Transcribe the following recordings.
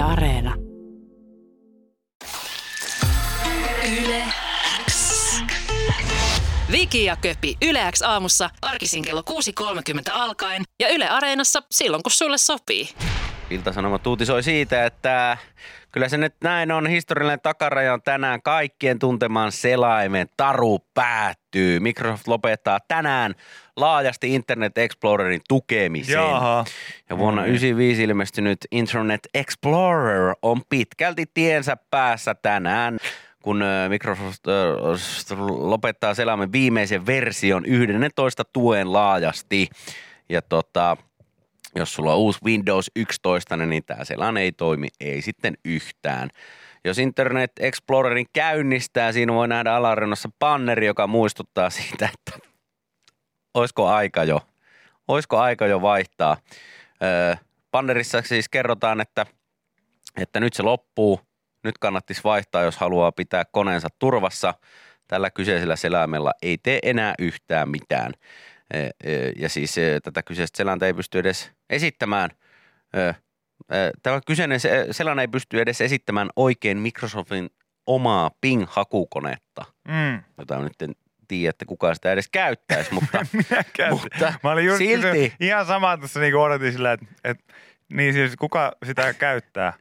Yle Areena. Yle X. Viki ja Köpi Yle X aamussa arkisin kello 6.30 alkaen ja Yle Areenassa silloin kun sulle sopii. Ilta-Sanomat uutisoi siitä, että kyllä se nyt näin on. Historiallinen takaraja on tänään kaikkien tuntemaan selaimen. Taru päättyy. Microsoft lopettaa tänään laajasti Internet Explorerin tukemisen. Jaha. Ja vuonna 1995 ilmestynyt Internet Explorer on pitkälti tiensä päässä tänään kun Microsoft lopettaa selaimen viimeisen version 11 tuen laajasti. Ja tota, jos sulla on uusi Windows 11, niin tämä selan ei toimi, ei sitten yhtään. Jos Internet Explorerin käynnistää, siinä voi nähdä alareunassa banneri, joka muistuttaa siitä, että olisiko aika jo, olisiko aika jo vaihtaa. Öö, bannerissa siis kerrotaan, että, että nyt se loppuu, nyt kannattisi vaihtaa, jos haluaa pitää koneensa turvassa. Tällä kyseisellä selaimella ei tee enää yhtään mitään. Ja siis tätä kyseistä selainta ei pysty edes esittämään. Ö, Tämä kyseinen se- selain ei pysty edes esittämään oikein Microsoftin omaa Ping-hakukonetta, Mm. jota nyt en tiedä, että kuka sitä edes käyttäisi, mutta Minä. Mutta Mä olin just silti. ihan samaa tässä niinku odotin sillä, että, että niin siis kuka sitä käyttää.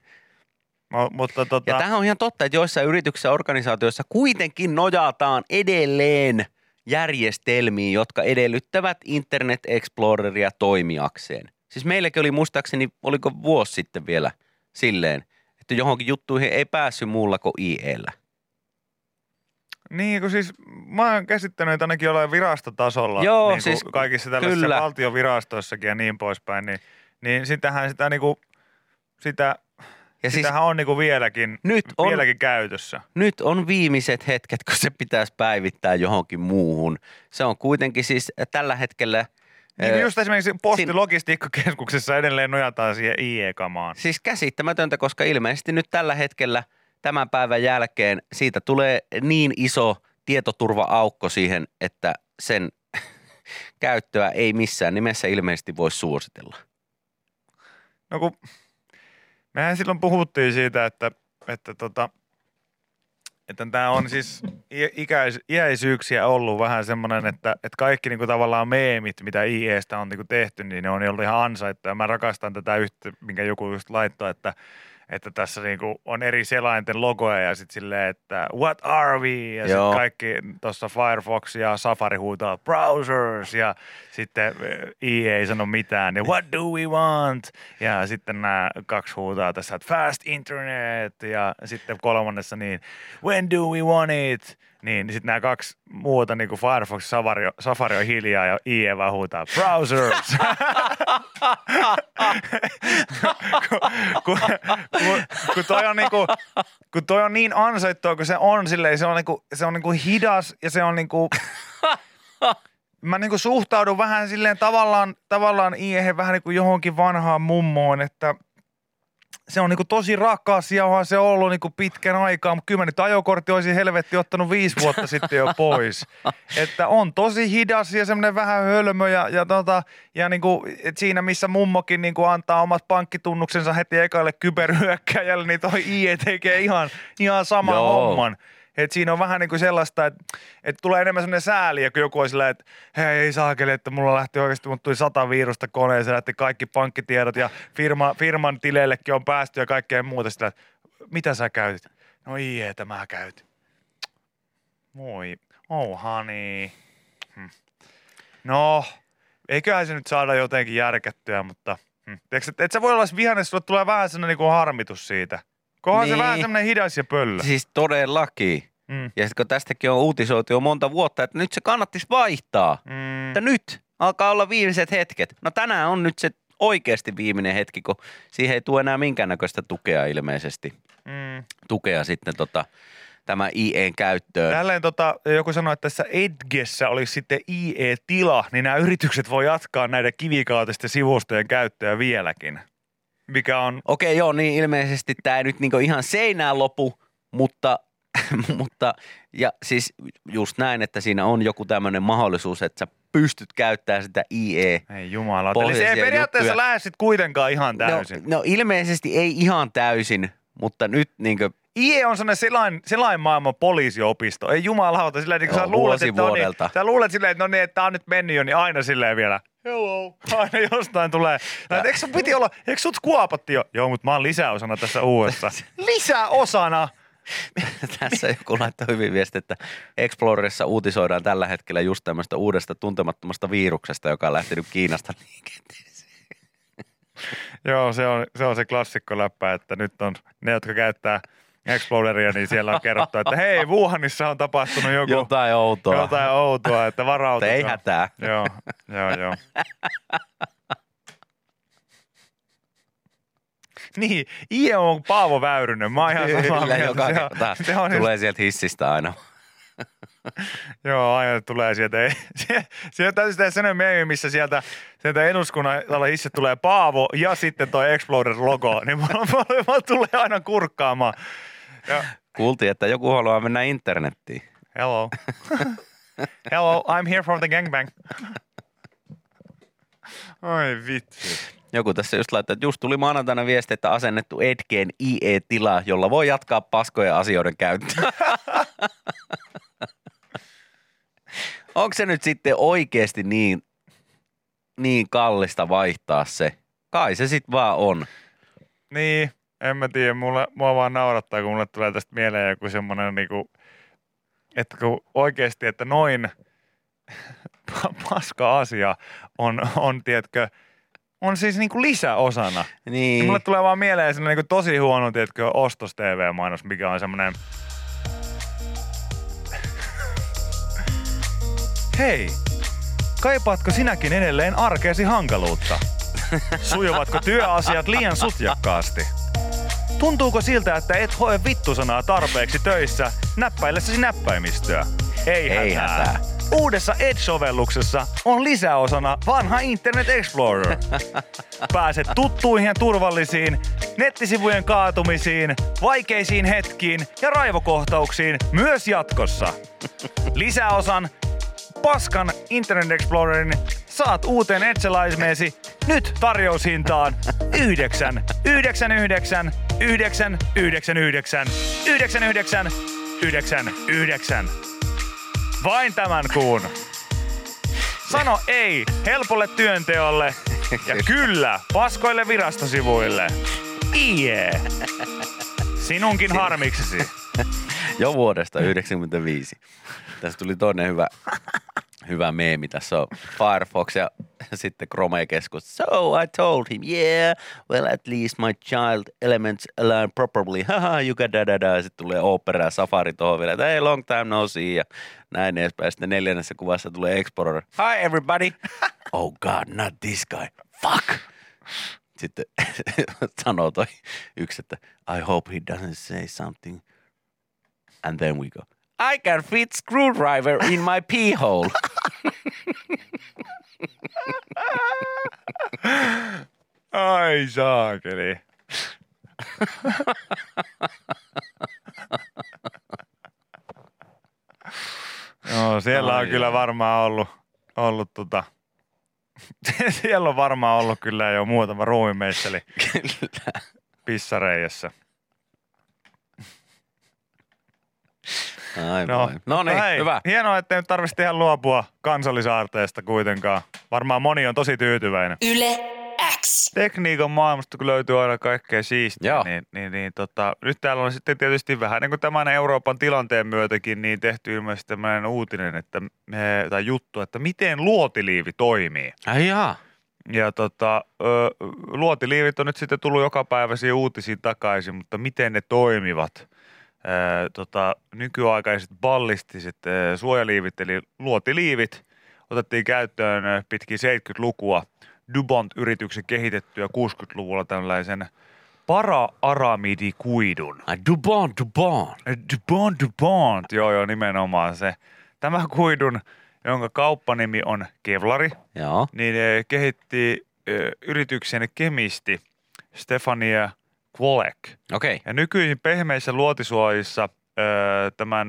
Mo, mutta tota, Ja tämähän on ihan totta, että joissain yrityksissä ja organisaatioissa kuitenkin nojataan edelleen järjestelmiin, jotka edellyttävät Internet Exploreria toimijakseen. Siis meilläkin oli muistaakseni, oliko vuosi sitten vielä silleen, että johonkin juttuihin ei päässyt muulla kuin IEllä. niin kun siis mä oon käsittänyt, että ainakin jollain virastotasolla, Joo, niin siis kaikissa tällaisissa kyllä. valtiovirastoissakin ja niin poispäin, niin, niin sitähän sitä niinku, sitä, Ja siis sitähän on niinku vieläkin, nyt on, vieläkin käytössä. nyt on viimeiset hetket, kun se pitäisi päivittää johonkin muuhun. Se on kuitenkin siis tällä hetkellä... Niin just esimerkiksi postilogistiikkakeskuksessa edelleen nojataan siihen IE-kamaan. Siis käsittämätöntä, koska ilmeisesti nyt tällä hetkellä tämän päivän jälkeen siitä tulee niin iso tietoturva-aukko siihen, että sen käyttöä ei missään nimessä ilmeisesti voi suositella. No kun mehän silloin puhuttiin siitä, että, että, tota, että tämä on siis ikäis, iäisyyksiä ollut vähän semmoinen, että, että kaikki niinku tavallaan meemit, mitä IEstä on niinku tehty, niin ne on ollut ihan ansaittuja. Mä rakastan tätä yhtä, minkä joku just laittoi, että että tässä niinku on eri selainten logoja ja sitten silleen, että what are we? Ja sitten kaikki tuossa Firefox ja Safari huutaa browsers ja sitten EA ei sano mitään. Ja what do we want? Ja sitten nämä kaksi huutaa tässä, että fast internet ja sitten kolmannessa niin when do we want it? Niin, niin sitten nämä kaksi muuta, niin kuin Firefox Safari, Safari on hiljaa ja IE vaan huutaa browsers. kun, kun, kun, toi on niinku, kun toi on niin ansaittua, kun se on silleen, se on niinku, se on niinku hidas ja se on niinku, mä niinku suhtaudun vähän silleen tavallaan, tavallaan IEhen vähän niinku johonkin vanhaan mummoon, että se on niinku tosi rakas ja onhan se ollut niinku pitkän aikaa, mutta kyllä mä nyt ajokortti olisi helvetti ottanut viisi vuotta sitten jo pois. Että on tosi hidas ja semmoinen vähän hölmö ja, ja, tota, ja niinku, et siinä missä mummokin niinku antaa omat pankkitunnuksensa heti ekalle kyberhyökkäjälle, niin toi IE tekee ihan, ihan saman Joo. homman. Et siinä on vähän niin kuin sellaista, että, että tulee enemmän sellainen sääli, kun joku on sillä, että hei ei saakeli, että mulla lähti oikeasti, mutta tuli sata virusta koneeseen, lähti kaikki pankkitiedot ja firma, firman tileillekin on päästy ja kaikkea muuta sitä, että mitä sä käytit? No IE, mä käytin. Moi. Oh honey. Hm. No, eiköhän se nyt saada jotenkin järkättyä, mutta hm. Tiedätkö, et, et sä voi olla vihannes, sulle tulee vähän sellainen niin harmitus siitä. Kohan Niin. se vähän semmoinen hidas ja pöllö. Siis todellakin. Mm. Ja sitten kun tästäkin on uutisoitu jo monta vuotta, että nyt se kannattisi vaihtaa. Mm. Että nyt alkaa olla viimeiset hetket. No tänään on nyt se oikeasti viimeinen hetki, kun siihen ei tule enää minkäännäköistä tukea ilmeisesti. Mm. Tukea sitten tota, tämä IEn käyttöön. Tälleen tota, joku sanoi, että tässä Edgessä olisi sitten IE-tila, niin nämä yritykset voi jatkaa näiden kivikautisten sivustojen käyttöä vieläkin. Mikä on, Okei, joo, niin ilmeisesti tämä ei nyt niinku ihan seinään lopu, mutta, mutta ja siis just näin, että siinä on joku tämmöinen mahdollisuus, että sä pystyt käyttämään sitä IE. Ei jumala. Eli se ei periaatteessa juttuja. lähde sit kuitenkaan ihan täysin. No, no ilmeisesti ei ihan täysin, mutta nyt niinkö, IE on sellainen selain, selain maailman poliisiopisto. Ei jumalauta, silleen, niin kun Joo, sä luulet, että on niin, vuodelta. sä luulet silleen, että no niin, että tää on nyt mennyt jo, niin aina silleen vielä. Hello. Aina jostain tulee. No, eikö sun piti olla, eikö sut kuopatti jo? Joo, mutta mä oon lisäosana tässä uudessa. lisäosana? tässä joku laittoi hyvin viesti, että Explorerissa uutisoidaan tällä hetkellä just tämmöistä uudesta tuntemattomasta viruksesta, joka on lähtenyt Kiinasta liikenteeseen. Joo, se on, se on se klassikko läppä, että nyt on ne, jotka käyttää Exploderia, niin siellä on kerrottu, että hei, Wuhanissa on tapahtunut joku, Jotain outoa. jotain outoa, että varautukaa. Ei hätää. Joo, joo, joo. Niin, IE on Paavo Väyrynen. Mä oon ihan samaa Kyllä, joka Se on- se on just- tulee sieltä hissistä aina. Joo, aina tulee sieltä. Sieltä täytyy tehdä sellainen meemi, missä sieltä, sieltä eduskunnan täällä hissi tulee Paavo ja sitten toi Exploder-logo. Niin mulla, mulla, mulla tulee aina kurkkaamaan. Ja, Kuultiin, että joku haluaa mennä internettiin. hello. hello, I'm here from the gangbang. Oi vitsi. Joku tässä just laittaa, että just tuli maanantaina viesti, että asennettu Edgeen IE-tila, jolla voi jatkaa paskojen asioiden käyttöä. Onko se nyt sitten oikeasti niin, niin kallista vaihtaa se? Kai se sitten vaan on. Niin, en mä tiedä. Mulle, mua vaan naurattaa, kun mulle tulee tästä mieleen joku semmoinen niinku, että kun oikeasti, että noin pa- paska asia on, on tiedätkö, on siis niinku lisäosana. Niin. Niin. Mulle tulee vaan mieleen semmoinen niinku tosi huono, tiedätkö, ostos TV-mainos, mikä on semmoinen Hei, kaipaatko sinäkin edelleen arkeesi hankaluutta? Sujuvatko työasiat liian sutjakkaasti? Tuntuuko siltä, että et hoe vittusanaa tarpeeksi töissä näppäillessäsi näppäimistöä? Ei, Ei hätää. hätää. Uudessa Edge-sovelluksessa on lisäosana vanha Internet Explorer. Pääset tuttuihin ja turvallisiin, nettisivujen kaatumisiin, vaikeisiin hetkiin ja raivokohtauksiin myös jatkossa. Lisäosan paskan Internet Explorerin saat uuteen Edge-laismeesi nyt tarjoushintaan 9, 99, 9, 99, 99, 99. Vain tämän kuun. Sano ei helpolle työnteolle ja kyllä paskoille virastosivuille. IE. Sinunkin harmiksesi. Jo vuodesta 95. Tässä tuli toinen hyvä, hyvä meemi. Tässä on Firefox ja sitten Chrome-keskus. So I told him, yeah, well at least my child elements align properly. Haha, you got da da da. Sitten tulee Opera ja Safari tuohon vielä, että hey, long time no see ja näin edespäin. Sitten neljännessä kuvassa tulee Explorer. Hi everybody. oh god, not this guy. Fuck. Sitten sanoo toi yksi, että I hope he doesn't say something And then we go, I can fit screwdriver in my pee hole. Ai saakeli. Joo, siellä Ai on kyllä varmaan ollut, ollut tota, siellä on varmaan ollut kyllä jo muutama ruumimeisseli Kyllä. pissareijassa. Ai no, no niin, hei, hyvä. Hienoa, että nyt tarvitsisi ihan luopua kansallisaarteesta kuitenkaan. Varmaan moni on tosi tyytyväinen. Yle X. tekniikan maailmasta, kun löytyy aina kaikkea siistiä, Joo. niin, niin, niin tota, nyt täällä on sitten tietysti vähän niin kuin tämän Euroopan tilanteen myötäkin, niin tehty ilmeisesti tämmöinen uutinen, että, eh, tai juttu, että miten luotiliivi toimii. Ai jaa. Ja tota, ö, luotiliivit on nyt sitten tullut jokapäiväisiä uutisiin takaisin, mutta miten ne toimivat? Tota, nykyaikaiset ballistiset ö, suojaliivit, eli luotiliivit, otettiin käyttöön pitkin 70-lukua Dubont-yrityksen kehitettyä 60-luvulla tällaisen para-aramidikuidun. Ai Dubon, Dubon. Dubont, Dubont, joo joo nimenomaan se. Tämä kuidun, jonka kauppanimi on Kevlari, Joo. niin eh, kehitti eh, yrityksen kemisti Stefania Okei. Okay. Ja nykyisin pehmeissä luotisuojissa ö, tämän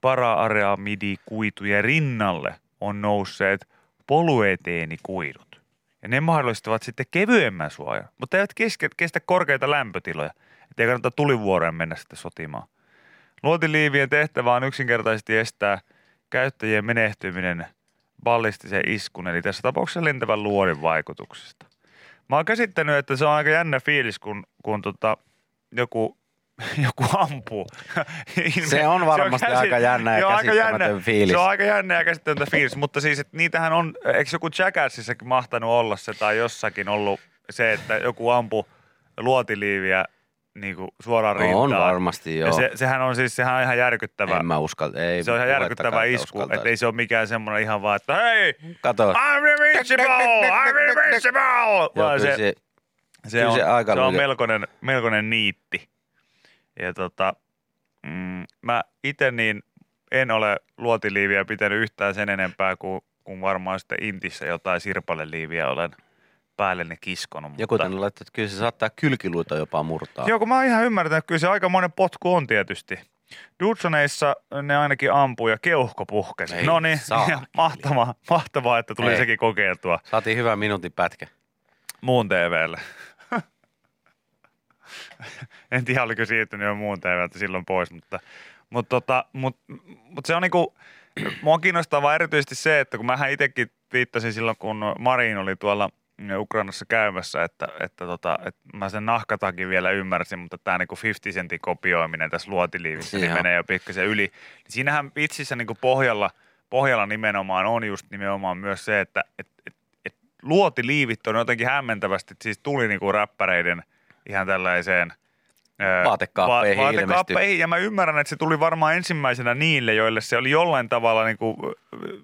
para-areamidikuitujen rinnalle on nousseet polyeteenikuidut. Ja ne mahdollistavat sitten kevyemmän suojan, mutta eivät kestä, kestä korkeita lämpötiloja. Että ei kannata tulivuoreen mennä sitten sotimaan. Luotiliivien tehtävä on yksinkertaisesti estää käyttäjien menehtyminen ballistisen iskun, eli tässä tapauksessa lentävän luodin vaikutuksesta. Mä oon käsittänyt, että se on aika jännä fiilis, kun, kun tota, joku, joku ampuu. Se on varmasti aika jännä ja se on aika jännä, fiilis. Se on aika jännä ja käsittämätön fiilis, mutta siis, että niitähän on, eikö joku Jackassissakin mahtanut olla se tai jossakin ollut se, että joku ampuu luotiliiviä niin kuin suoraan rintaan. On varmasti, joo. Ja se, sehän on siis sehän on ihan järkyttävä. En mä uskalta. Ei se on ihan järkyttävä isku, että ei se ole mikään semmoinen ihan vaan, että hei, Kato. I'm invincible, I'm invincible. Joo, Vaan se, se, se, on, se aika se on melkoinen, melkoinen niitti. Ja tota, mm, mä itse niin en ole luotiliiviä pitänyt yhtään sen enempää kuin, kuin varmaan sitten Intissä jotain sirpaleliiviä olen päälleni kiskonut. ja kuten olet, että kyllä se saattaa kylkiluita jopa murtaa. Joo, kun mä oon ihan ymmärtänyt, että kyllä se aika monen potku on tietysti. Dudsoneissa ne ainakin ampuu ja keuhko puhkesi. Ei No niin, mahtavaa, mahtavaa, että tuli Ei. sekin kokeiltua Saatiin hyvä minuutin pätkä. muun TVlle. en tiedä, oliko siirtynyt jo muun TVltä silloin pois, mutta, mutta, tota, mutta, mutta se on niinku, mua kiinnostavaa erityisesti se, että kun mähän itsekin viittasin silloin, kun Marin oli tuolla Ukrainassa käymässä, että, että, tota, että mä sen nahkatakin vielä ymmärsin, mutta tämä niinku 50 sentin kopioiminen tässä luotiliivissä niin menee jo pikkasen yli. Niin siinähän itsissä niinku pohjalla, pohjalla nimenomaan on just nimenomaan myös se, että et, et, et luotiliivit on jotenkin hämmentävästi, siis tuli niinku räppäreiden ihan tällaiseen Vaatekaappeihin vaatekaappeihin, ja mä ymmärrän, että se tuli varmaan ensimmäisenä niille, joille se oli jollain tavalla niinku,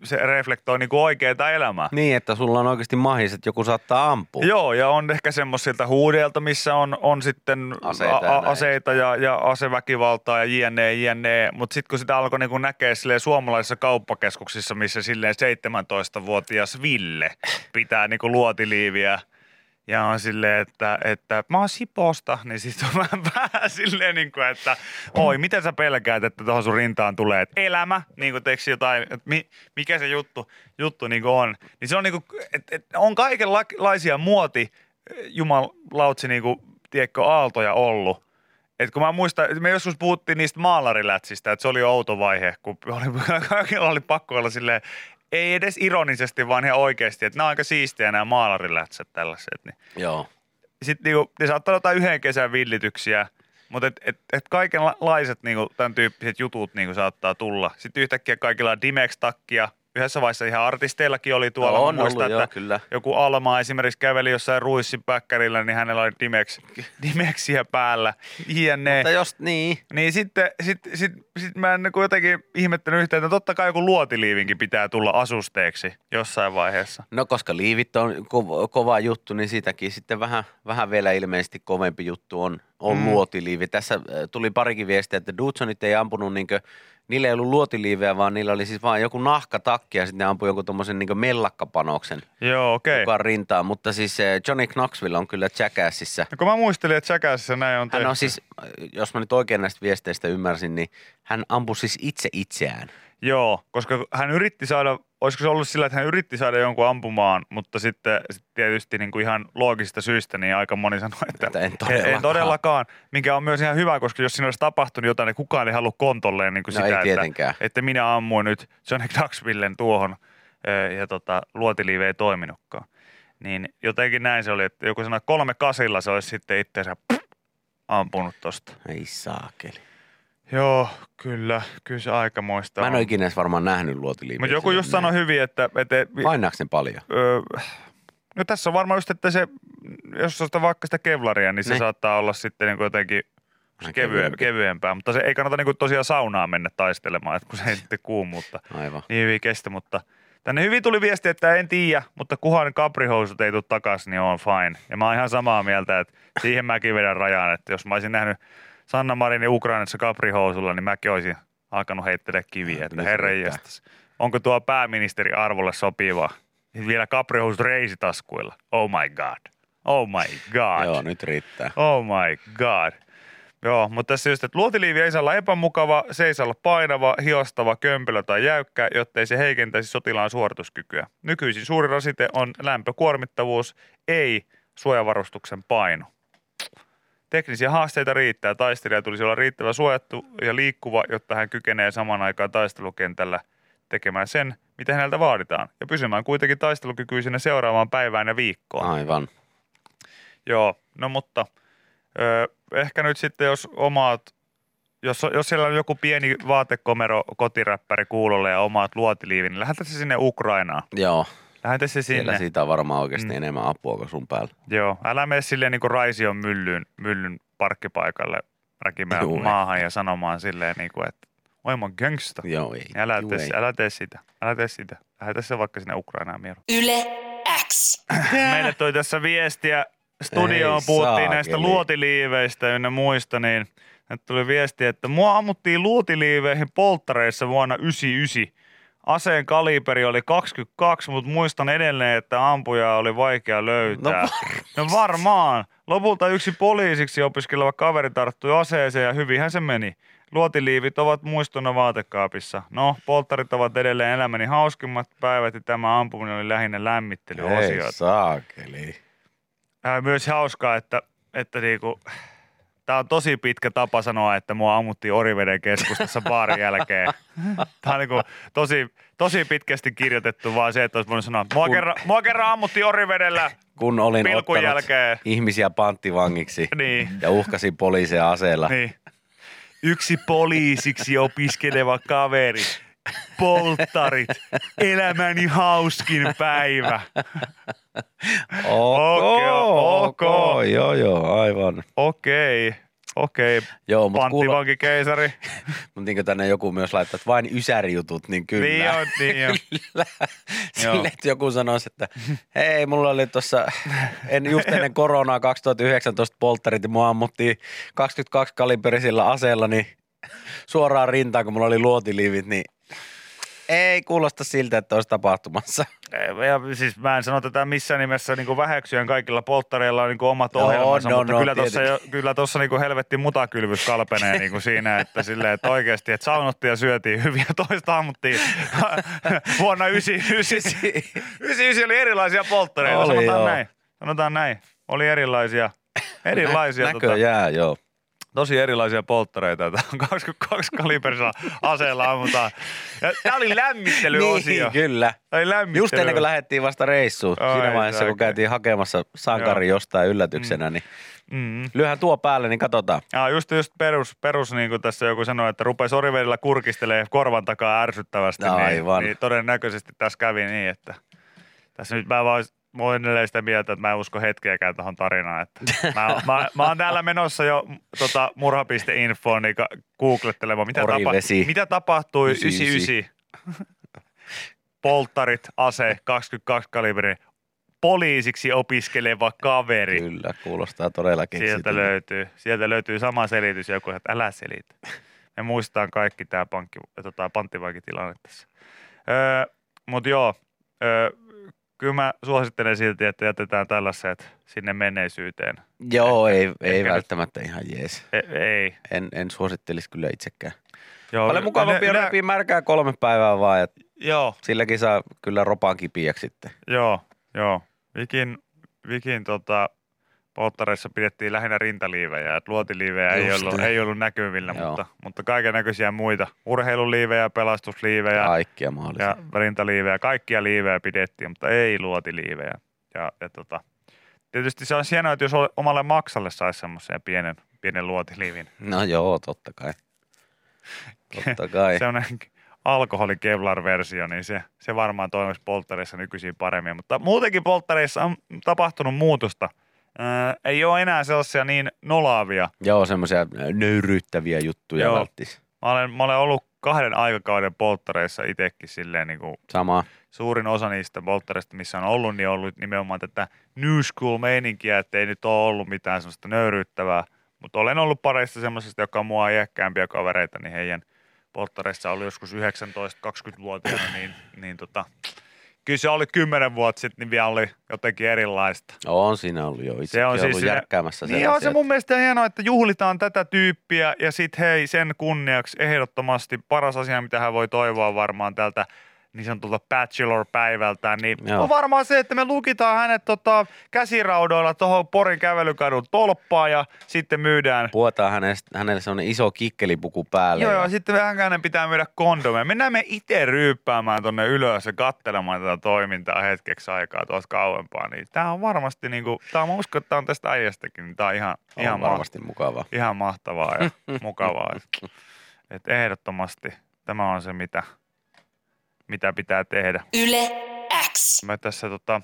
se reflektoi niinku oikeaa elämää. Niin, että sulla on oikeasti mahis, että joku saattaa ampua. Joo, ja on ehkä semmoisilta huudeilta, missä on, on sitten Aseita ja a, a, näin. aseita ja, ja aseväkivaltaa ja jne, jne. Mutta sitten kun sitä alkoi niinku näkeä silleen suomalaisissa kauppakeskuksissa, missä silleen 17-vuotias Ville pitää niinku luotiliiviä ja on silleen, että, että mä oon Siposta, niin sitten on vähän, vähän silleen, niin kuin, että oi, miten sä pelkäät, että tuohon sun rintaan tulee, että elämä, niin kuin teeksi jotain, että mi, mikä se juttu, juttu niin kuin on. Niin se on niin kuin, että, että on kaikenlaisia muoti, jumalautsi, niin kuin, tiedätkö, aaltoja ollut. Et kun mä muistan, me joskus puhuttiin niistä maalarilätsistä, että se oli outo vaihe, kun oli, kaikilla oli pakko olla silleen, ei edes ironisesti, vaan ihan oikeasti, että nämä on aika siistejä nämä maalarilätsät tällaiset. Niin Joo. sitten niinku, ne saattaa olla yhden kesän villityksiä, mutta et, et, et kaikenlaiset niinku, tämän tyyppiset jutut niinku, saattaa tulla. Sitten yhtäkkiä kaikilla on Dimex-takkia. Yhdessä vaiheessa ihan artisteilla oli tuolla. on Mä muistan, ollut, joo, että kyllä. joku Alma esimerkiksi käveli jossain ruissin päkkärillä, niin hänellä oli Dimex, Dimexiä päällä. Jne. Mutta jos, niin. Niin sitten sit, sit, sit mä en niinku jotenkin ihmettänyt yhtään, että totta kai joku luotiliivinkin pitää tulla asusteeksi jossain vaiheessa. No koska liivit on ko- kova juttu, niin siitäkin sitten vähän, vähän vielä ilmeisesti kovempi juttu on, on Mm. luotiliivi. Tässä äh, tuli parikin viestiä, että Dudsonit ei ampunut niinkö, niillä ei ollut luotiliiveä, vaan niillä oli siis vaan joku nahkatakki ja sitten ne ampui jonkun tommosen niinkö mellakkapanoksen Joo, okei. Okay. mukaan rintaan. Mutta siis äh, Johnny Knoxville on kyllä Jackassissa. No kun mä muistelin, että Jackassissa näin on Hän tehty. on siis, äh, jos mä nyt oikein näistä viesteistä ymmärsin, niin hän ampui siis itse itseään. Joo, koska hän yritti saada, olisiko se ollut sillä, että hän yritti saada jonkun ampumaan, mutta sitten, sitten tietysti niin kuin ihan loogisista syistä, niin aika moni sanoi, että, Että en en todellakaan. todellakaan, mikä on myös ihan hyvä, koska jos siinä olisi tapahtunut jotain, niin kukaan ei halua kontolleen niin kuin No sitä, ei tietenkään. että, että minä ammuin nyt Johnny Knoxvillen tuohon ja tota, luotiliive ei toiminutkaan. Niin jotenkin näin se oli, että joku sanoi, että kolme kasilla se olisi sitten itseensä ampunut tosta. Ei saakeli. Joo, kyllä, kyllä se aikamoista Mä en on. ole ikinä edes varmaan nähnyt luotiliiviä. Mutta joku just sanoi hyvin, että, että Painaako ne paljon? öö, no tässä on varmaan just, että se, jos on sitä vaikka sitä kevlaria, niin se Ne. saattaa olla sitten niin jotenkin Vähän kevye, kevyempi. kevyempää. Mutta se ei kannata niin tosiaan saunaan mennä taistelemaan, että kun se ei sitten kuumuutta Aivan. niin hyvin kestä. Mutta tänne hyvin tuli viesti, että en tiedä, mutta kuhan kaprihousut ei tule takaisin, niin on fine. Ja mä oon ihan samaa mieltä, että siihen mäkin vedän rajan, että jos mä olisin nähnyt Sanna Marinin Ukrainassa kaprihousulla, niin mäkin olisin alkanut heittää kiviä, että Nyt herra riittää. jestas. Onko tuo pääministeri arvolle sopiva? Vielä kaprihousut reisitaskuilla. Oh my god. Oh my god. Joo, nyt riittää. Oh my god. Joo, mutta tässä just, että luotiliivi ei saa olla epämukava, se ei saa olla painava, hiostava, kömpelö tai jäykkä, jottei se heikentäisi sotilaan suorituskykyä. Nykyisin suuri rasite on lämpökuormittavuus, ei suojavarustuksen paino. Teknisiä haasteita riittää. Taistelija tulisi olla riittävä suojattu ja liikkuva, jotta hän kykenee saman aikaan taistelukentällä tekemään sen, mitä häneltä vaaditaan, ja pysymään kuitenkin taistelukykyisenä seuraavaan päivään ja viikkoon. Aivan. Joo, no mutta ö, ehkä nyt sitten jos omaat, jos, jos siellä on joku pieni vaatekomero kotiräppäri kuulolle ja omaat luotiliivi, niin lähetä se sinne Ukrainaan. Joo, Lähetä se siellä sinne. siitä on varmaan oikeasti Mm. enemmän apua kuin sun päällä. Joo, älä mene silleen niin kuin Raision myllyn, myllyn parkkipaikalle räkimään Juu, ei. maahan ja sanomaan silleen niin kuin, että oi mä oon gangsta. Joo, ei. Älä Juu, tee, ei. älä tee sitä, älä tee sitä. Lähetä se vaikka sinne Ukrainaan mieluummin. Yle X. Meille toi tässä viestiä studioon, Ei puhuttiin näistä saakeli. luotiliiveistä ynnä muista, niin nyt tuli viesti, että mua ammuttiin luotiliiveihin polttareissa vuonna 99. Aseen kaliberi oli 22, mutta muistan edelleen, että ampuja oli vaikea löytää. No, no varmaan. Lopulta yksi poliisiksi opiskeleva kaveri tarttui aseeseen ja hyvinhän se meni. Luotiliivit ovat muistona vaatekaapissa. No, polttarit ovat edelleen elämäni hauskimmat päivät ja tämä ampuminen oli lähinnä Ei lämmittelyosioita. saakeli. Äh, myös hauskaa, että, että niinku, tämä on tosi pitkä tapa sanoa, että mua ammuttiin Oriveden keskustassa baarin jälkeen. Tämä on niinku tosi, tosi pitkästi kirjoitettu vaan se, että olisi voinut sanoa, mua, Kun- kerran, mua kerran ammuttiin Orivedellä Kun olin pilkun jälkeen. ihmisiä panttivangiksi Niin, ja uhkasin poliiseja aseella. niin. Yksi poliisiksi opiskeleva kaveri. Polttarit. Elämäni hauskin päivä. Ok, Okei, ok, ok. joo joo, aivan. Okei, okei. Joo, mutta kuule, Panttivanki keisari. mutta niin tänne joku myös laittaa, että vain ysärijutut, niin kyllä. Niin on, niin on. Kyllä. Sille, että joku sanoisi, että hei, mulla oli tuossa en, just ennen koronaa 2019 polttarit ja mua ammuttiin 22 kaliberisillä aseella, niin suoraan rintaan, kun mulla oli luotiliivit, niin ei kuulosta siltä, että olisi tapahtumassa. Ja siis mä en sano tätä missään nimessä niin väheksyjen kaikilla polttareilla on niin omat Joo, ohjelmansa, no, mutta no, kyllä tuossa kyllä tossa niin helvetti mutakylvys kalpenee niin kuin siinä, että silleen, että oikeasti, että saunottiin ja syötiin hyviä, toista ammuttiin vuonna 99. 99 oli erilaisia polttareita, Oli, sanotaan joo. näin. Sanotaan näin. Oli erilaisia, erilaisia Nä, tota, näköjään, joo. Tosi erilaisia polttareita. Tämä on 22 kaliberisella aseella ammutaan. Ja tämä oli lämmittelyosio. Niin, kyllä. Tämä oli lämmittely. Just ennen kuin lähdettiin vasta reissuun, Ai siinä vaiheessa kun käytiin hakemassa sankari Joo. jostain yllätyksenä, niin Mm. lyöhän tuo päälle, niin katsotaan. Ja just, just perus, perus niin kuin tässä joku sanoi, että rupesi orivedellä kurkistelee korvan takaa ärsyttävästi, niin, Aivan. niin, todennäköisesti tässä kävi niin, että tässä nyt mä vaan mä oon edelleen sitä mieltä, että mä en usko hetkeäkään tuohon tarinaan. Että mä, mä, mä, oon täällä menossa jo tota, murha.infoon niin googlettelemaan, mitä, tapa, mitä tapahtui 99. 99. Polttarit, ase, 22 kaliberi, poliisiksi opiskeleva kaveri. Kyllä, kuulostaa todella Sieltä löytyy, sieltä löytyy sama selitys joku, että älä selitä. Me muistetaan kaikki tämä pankki, tota, panttivankitilanne tässä. Öö, Mutta joo, öö, kyllä mä suosittelen silti, että jätetään tällaiset sinne menneisyyteen. Joo, ei, ei ehkä nyt- välttämättä ihan jees. E- ei. En, en suosittelisi kyllä itsekään. Joo, Paljon mukavampi on repii märkää kolme päivää vaan, ja Joo, silläkin saa kyllä ropaan kipiäksi sitten. joo, joo. Vikin, Vikin tota, polttareissa pidettiin lähinnä rintaliivejä, että luotiliivejä ei Just ollut, niin. ei ollut näkyvillä, Joo. mutta, mutta kaiken näköisiä muita. Urheiluliivejä, pelastusliivejä, Kaikkia mahdollisia. ja rintaliivejä, kaikkia liivejä pidettiin, mutta ei luotiliivejä. Ja, ja tota, tietysti se on hienoa, että jos omalle maksalle saisi semmoisen pienen, pienen luotiliivin. No joo, totta kai. Totta kai. Semmoinen alkoholin Kevlar-versio, niin se, se varmaan toimisi polttareissa nykyisin paremmin. Mutta muutenkin polttareissa on tapahtunut muutosta. Ää, ei ole enää sellaisia niin nolaavia. Joo, semmoisia nöyryyttäviä juttuja Joo. välttis. Mä olen, mä olen ollut kahden aikakauden polttareissa itsekin silleen niin kuin Sama. suurin osa niistä polttareista, missä on ollut, niin on ollut nimenomaan tätä new school meininkiä, että ei nyt ole ollut mitään semmoista nöyryyttävää. Mutta olen ollut pareista semmoisista, joka on mua iäkkäämpiä kavereita, niin heidän polttareissa oli joskus 19-20-vuotiaana, niin, niin tota, kyllä se oli kymmenen vuotta sitten, niin vielä oli jotenkin erilaista. On siinä ollut jo. Itsekin on siis ollut järkkäämässä Niin on se mun mielestä hienoa, että juhlitaan tätä tyyppiä ja sit hei sen kunniaksi ehdottomasti paras asia, mitä hän voi toivoa varmaan tältä niin sanotulta bachelor-päivältä, niin Joo. on varmaan se, että me lukitaan hänet tota, käsiraudoilla tuohon Porin kävelykadun tolppaan ja sitten myydään. Puetaan hänestä, hänelle sellainen iso kikkelipuku päälle. Joo, ja- joo, sitten vähän hänen pitää myydä kondomeja. Mennään me itse ryyppäämään tonne ylös ja katselemaan tätä toimintaa hetkeksi aikaa tuossa kauempaa. Niin tää on varmasti niinku, tää on, mä uskon, että tää on tästä äijästäkin, niin tää on ihan, on ihan, ma- varmasti mukavaa. ihan mahtavaa ja mukavaa. Et, et ehdottomasti tämä on se, mitä, mitä pitää tehdä. Yle X. Mä tässä tota,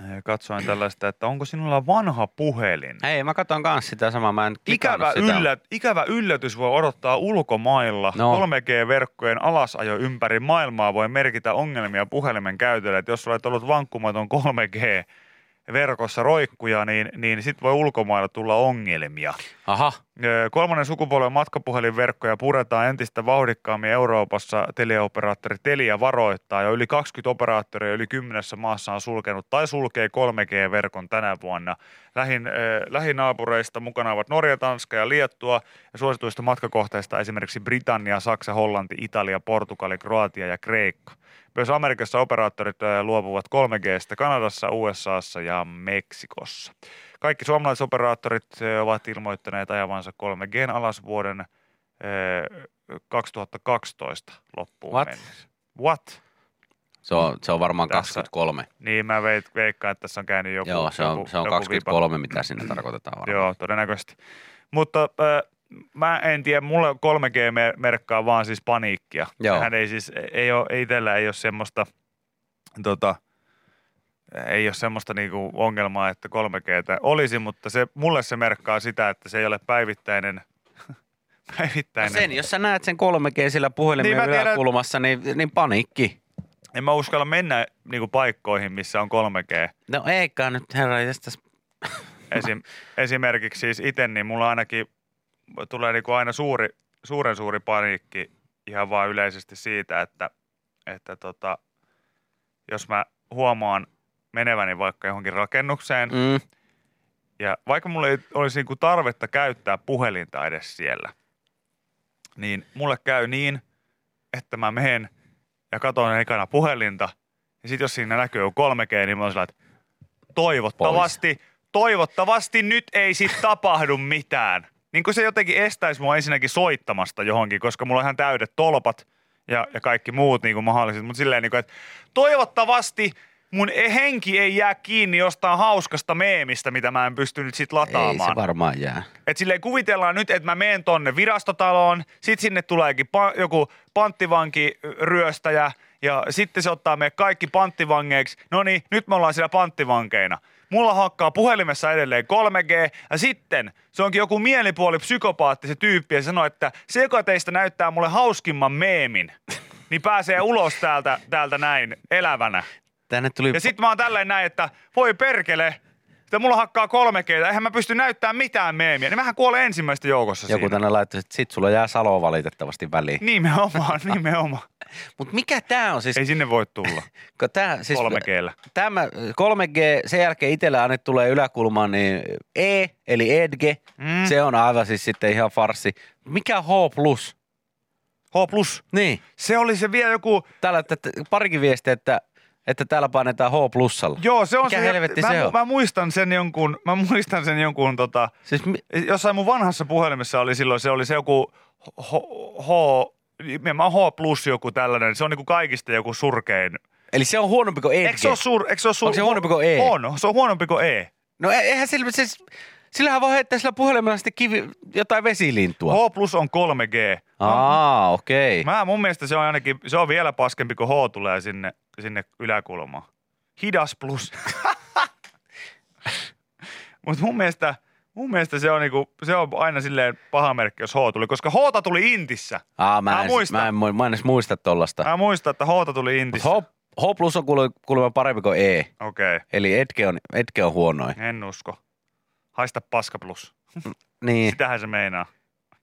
eh, katsoin tällaista, että onko sinulla vanha puhelin? Hei, mä katson kans sitä samaa. Mä en Ikävä, sitä. yllät, ikävä yllätys voi odottaa ulkomailla. No. 3G-verkkojen alasajo ympäri maailmaa voi merkitä ongelmia puhelimen käytölle. Et jos olet ollut vankkumaton 3G-verkossa roikkuja, niin, niin sitten voi ulkomailla tulla ongelmia. Aha, Kolmannen sukupolven matkapuhelinverkkoja puretaan entistä vauhdikkaammin Euroopassa. Teleoperaattori Telia varoittaa jo yli 20 operaattoria yli kymmenessä maassa on sulkenut tai sulkee 3G-verkon tänä vuonna. Lähin, äh, lähinaapureista mukana ovat Norja, Tanska ja Liettua ja suosituista matkakohteista esimerkiksi Britannia, Saksa, Hollanti, Italia, Portugali, Kroatia ja Kreikka. Myös Amerikassa operaattorit luopuvat 3Gstä Kanadassa, USAssa ja Meksikossa. Kaikki suomalaiset operaattorit ö, ovat ilmoittaneet ajavansa 3Gn alas vuoden ö, 2012 loppuun What? mennessä. What? se on, se on varmaan Tässä- 23. Niin mä veikkaan, että tässä on käynyt joku Joo, se on, joku, se on joku 23, mitä siinä tarkoitetaan varmaan. Joo, todennäköisesti. Mutta äh, mä en tiedä, mulle 3G mer- merkkaa vaan siis paniikkia. Joo. Hän ei siis, ei ole, ei itsellä ei ole semmoista, tota, ei ole semmoista niinku ongelmaa, että 3G olisi, mutta se, mulle se merkkaa sitä, että se ei ole päivittäinen, No päivittäinen. sen, jos sä näet sen 3G sillä puhelimen Niin, niin tiedän- yläkulmassa, niin, niin paniikki. En mä uskalla mennä niinku paikkoihin, missä on 3G. No eikä nyt herra, jästäs. Esim, esimerkiksi siis itse, niin mulla ainakin tulee niinku aina suuri, suuren suuri paniikki ihan vaan yleisesti siitä, että, että tota, jos mä huomaan meneväni vaikka johonkin rakennukseen, Mm, ja vaikka mulla ei olisi niinku tarvetta käyttää puhelinta edes siellä, niin mulle käy niin, että mä menen ja katson ekana puhelinta, ja sitten jos siinä näkyy 3G, niin mä oon sellainen, että toivottavasti, toivottavasti nyt ei sit tapahdu mitään. Niin kuin se jotenkin estäisi mua ensinnäkin soittamasta johonkin, koska mulla on ihan täydet tolpat ja, ja kaikki muut niin kuin mahdolliset. Mutta silleen, niin kuin, että toivottavasti mun e- henki ei jää kiinni jostain hauskasta meemistä, mitä mä en pysty nyt sit ei lataamaan. se varmaan jää. Et silleen kuvitellaan nyt, että mä menen tonne virastotaloon, sit sinne tuleekin pa- joku panttivankiryöstäjä ja sitten se ottaa meidät kaikki panttivangeiksi. No niin, nyt me ollaan siellä panttivankeina. Mulla hakkaa puhelimessa edelleen 3G ja sitten se onkin joku mielipuoli psykopaatti se tyyppi ja sanoo, että se joka teistä näyttää mulle hauskimman meemin, niin pääsee ulos täältä, täältä näin elävänä. Tänne tuli Ja sitten mä oon tälleen näin, että voi perkele, että mulla hakkaa 3G, eihän mä pysty näyttämään mitään meemiä. Niin mähän kuolen ensimmäistä joukossa joku siinä. tänne laittoi, että sit sulla jää Salo valitettavasti väliin. Nimenomaan, nimenomaan. Mutta mikä tää on siis? Ei sinne voi tulla tää, siis 3Gllä. Tämä 3G, sen jälkeen itsellä aina tulee yläkulmaan, niin E, eli Edge, Mm. se on aivan siis sitten ihan farsi. Mikä H+. H+. Niin, Se oli se vielä joku, täällä että, että parikin viestiä, että, että täällä painetaan H plussalla. joo se on Mikä se. helvetti mä, se on? Mä muistan sen jonkun, mä muistan sen jonkun tota, Siis, mi- jossain mun vanhassa puhelimessa oli silloin, se oli se joku H, H nimenomaan H plus joku tällainen, se on niinku kaikista joku surkein. eli se on huonompi kuin Edge. Eikö se ole sur, eikö se ole sur, Onko se huonompi kuin E? On, se on huonompi kuin E. No e- eihän sillä, siis, sillähän voi heittää sillä puhelimella sitten kivi, jotain vesilintua. H plus on 3G. Aa, okei. Okay. Mä mun mielestä se on ainakin, se on vielä paskempi, kun H tulee sinne, sinne yläkulmaan. Hidas plus. Mutta mun mielestä, mun mielestä se on, niinku, se on aina silleen paha merkki, jos H tuli, koska H tuli Intissä. Aa, mä, Mä en, muistan. mä, en, mä en edes muista tollasta. Mä muistan, että H tuli Intissä. H, H plus on kuulemma, parempi kuin E. Okei, okay. Eli Edge on, Edge on huonoin. en usko. Haista paska plus. Niin, Sitähän se meinaa.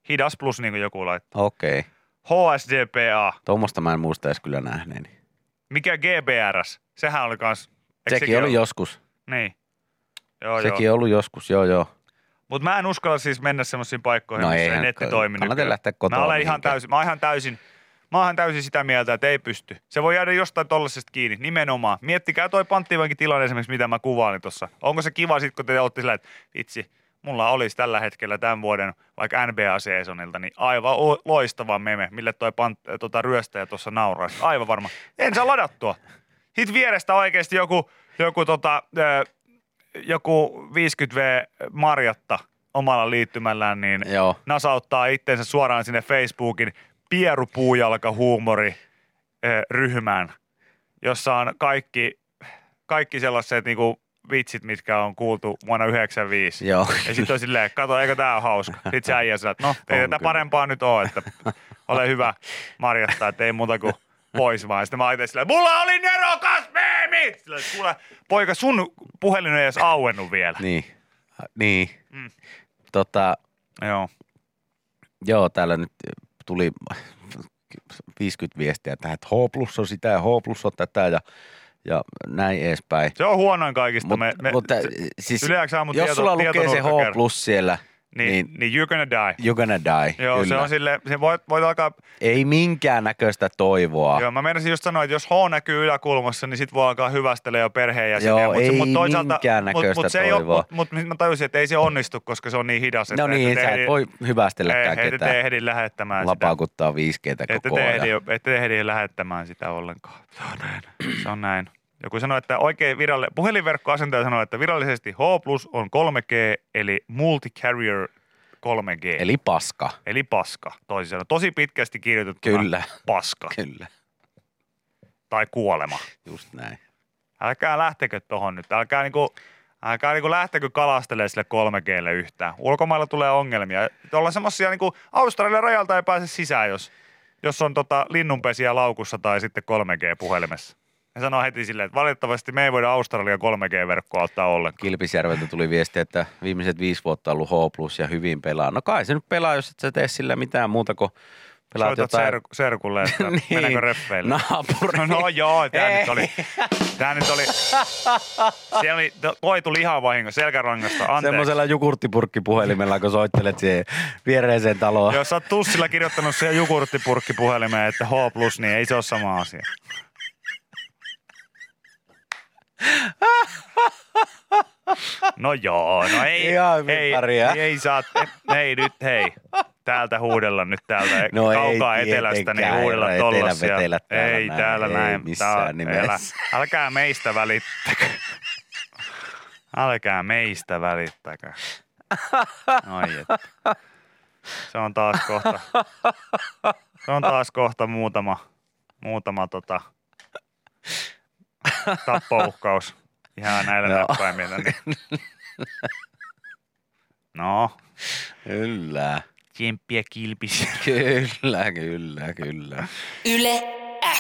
Hidas plus, niin kuin joku laittaa. okei. Okay. HSDPA. Tuommoista mä en muista edes kyllä nähneeni. Mikä GBRS? Sehän oli kans... eikö Sekin oli ollut? joskus. Niin. Joo, Sekin joo. ollut joskus, joo joo. Mutta mä en uskalla siis mennä semmoisiin paikkoihin, No missä ei netti toimi nykyään. lähteä kotoa Mä olen ihan täysin, mä oon ihan täysin, mä oon täysin sitä mieltä, että ei pysty. Se voi jäädä jostain tollasesta kiinni, nimenomaan. Miettikää toi panttivankin tilanne esimerkiksi, mitä mä kuvailin tuossa. Onko se kiva sitten, kun te olette sillä, että vitsi, mulla olisi tällä hetkellä tämän vuoden vaikka NBA-seasonilta, niin aivan loistava meme, mille toi pant, tota, ryöstäjä tuossa nauraisi. Aivan varma. En saa ladattua. Sitten vierestä oikeasti joku, joku, tota, joku 50V Marjatta omalla liittymällään, niin Joo. nasauttaa itsensä suoraan sinne Facebookin pierupuujalka huumori ö, ryhmään, jossa on kaikki, kaikki sellaiset niinku vitsit, mitkä on kuultu vuonna 95. Joo. Ja sitten on silleen, kato, eikö tää ole hauska? Sitten se äijä että no, ei tätä parempaa nyt ole, että ole hyvä marjattaa, että ei muuta kuin pois vaan. Sitten mä itse silleen, mulla oli nerokas meemi! Silleen, kuule, poika, sun puhelin ei edes auennut vielä. Niin. Niin. Mm. Tota, Joo. joo, täällä nyt tuli 50 viestiä tähän, että H plus on sitä ja H plus on tätä ja, ja näin edespäin. Se on huonoin kaikista. Mut, me, me, mutta se- siis, jos tieto- sulla lukee se. H plus siellä, niin, niin, niin, you're gonna die. you're gonna die. Joo, kyllä. se on sille, se voit, voit alkaa, Ei minkään näköistä toivoa. joo, mä menisin just sanoa, että jos H näkyy yläkulmassa, niin sit voi alkaa hyvästellä jo perheenjäseniä. Joo, mut se, ei mut toisaalta, minkään mut, näköistä mut se ei oo- toivoa. Mut, mut mä tajusin, että ei se onnistu, koska se on niin hidas. Että no niin, ette sä et voi hyvästelläkään ei, ette te ketään. ehdi lähettämään sitä. Lapaukuttaa 5G Ette koko ajan. ette te ehdi lähettämään sitä ollenkaan. Se on näin. Se on näin. Joku sanoi, että oikein viralle, puhelinverkkoasentaja sanoi, että virallisesti H plus on 3G, eli multi-carrier 3G. Eli paska. Eli paska, toisin sanoen. Tosi pitkästi kirjoitettuna Kyllä. paska Kyllä, tai kuolema. just näin. Älkää lähtekö tohon nyt. Älkää niinku, älkää niinku lähtekö kalastelemaan sille 3Glle yhtään. Ulkomailla tulee ongelmia. Olla semmosia niinku, Australian rajalta ei pääse sisään, jos, jos on tota linnunpesiä laukussa tai sitten 3G-puhelimessa. Ne sanoo heti silleen, että valitettavasti me ei voida Australian 3G-verkkoa ottaa ollenkaan. Kilpisjärveltä tuli viesti, että viimeiset viisi vuotta on ollut H ja hyvin pelaa. No kai se nyt pelaa, jos et sä tee sillä mitään muuta kuin pelaat Soitat jotain. ser- serkulle, että Niin. mennäänkö reffeille. Naapuri. No, no joo, tää Ei. nyt oli, tää nyt oli, se oli, ihan vahingo selkärangasta, anteeksi. Semmoisella jukurttipurkkipuhelimella, kun soittelet siihen viereiseen taloon. Jos sä oot tussilla kirjoittanut siihen jogurttipurkki puhelimeen, että H+, niin ei se ole sama asia. No joo, no ei, Ihan ei, pärjää. ei saa, ei nyt hei, täältä huudella nyt täältä No ei kaukaa etelästä, niin huudella etelä tollasia. vetellä täällä ei näin, täällä ei näin. missään Tää- nimessä. Älä, älkää meistä välittäkö. Älkää meistä välittäkö. Ai että. Se on taas kohta. Se on taas kohta muutama, muutama tota, tappouhkaus ihan näillä No. näppäimillä. Niin. No, Kyllä, tsemppiä kilpis. kyllä, kyllä, kyllä. Yle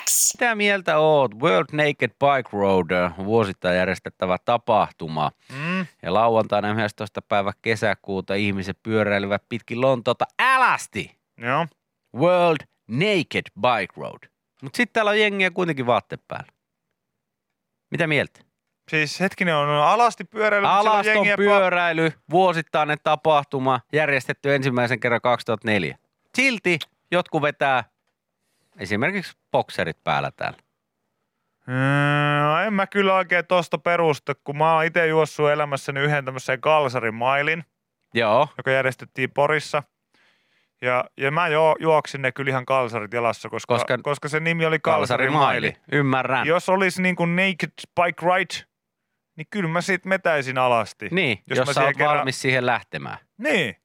X. Mitä mieltä oot? World Naked Bike Road, äh, vuosittain järjestettävä tapahtuma. Mm. Ja lauantaina 11. päivä kesäkuuta ihmiset pyöräilivät pitkin Lontoota älästi. Joo. World Naked Bike Road. Mutta sitten täällä on jengiä kuitenkin vaatteet päällä. Mitä mieltä? Siis hetkinen on alasti pyöräily. Alaston jengiä pa- pyöräily, vuosittainen tapahtuma, järjestetty ensimmäisen kerran 2004. Silti jotkut vetää esimerkiksi bokserit päällä täällä. Mm, en mä kyllä oikein tosta perusta, kun mä oon itse juossut elämässäni yhden tämmöisen kalsarin mailin, Joo, joka järjestettiin Porissa. Ja, ja mä jo, juoksin ne kyllä ihan kalsarit jalassa, koska, Koska- koska, se nimi oli kalsarimaili. maili. Ymmärrän. Jos olisi niin kuin naked bike ride, niin kyllä mä siitä metäisin alasti. Niin, jos, Jos mä sä siihen oot kerran- valmis siihen lähtemään. Niin.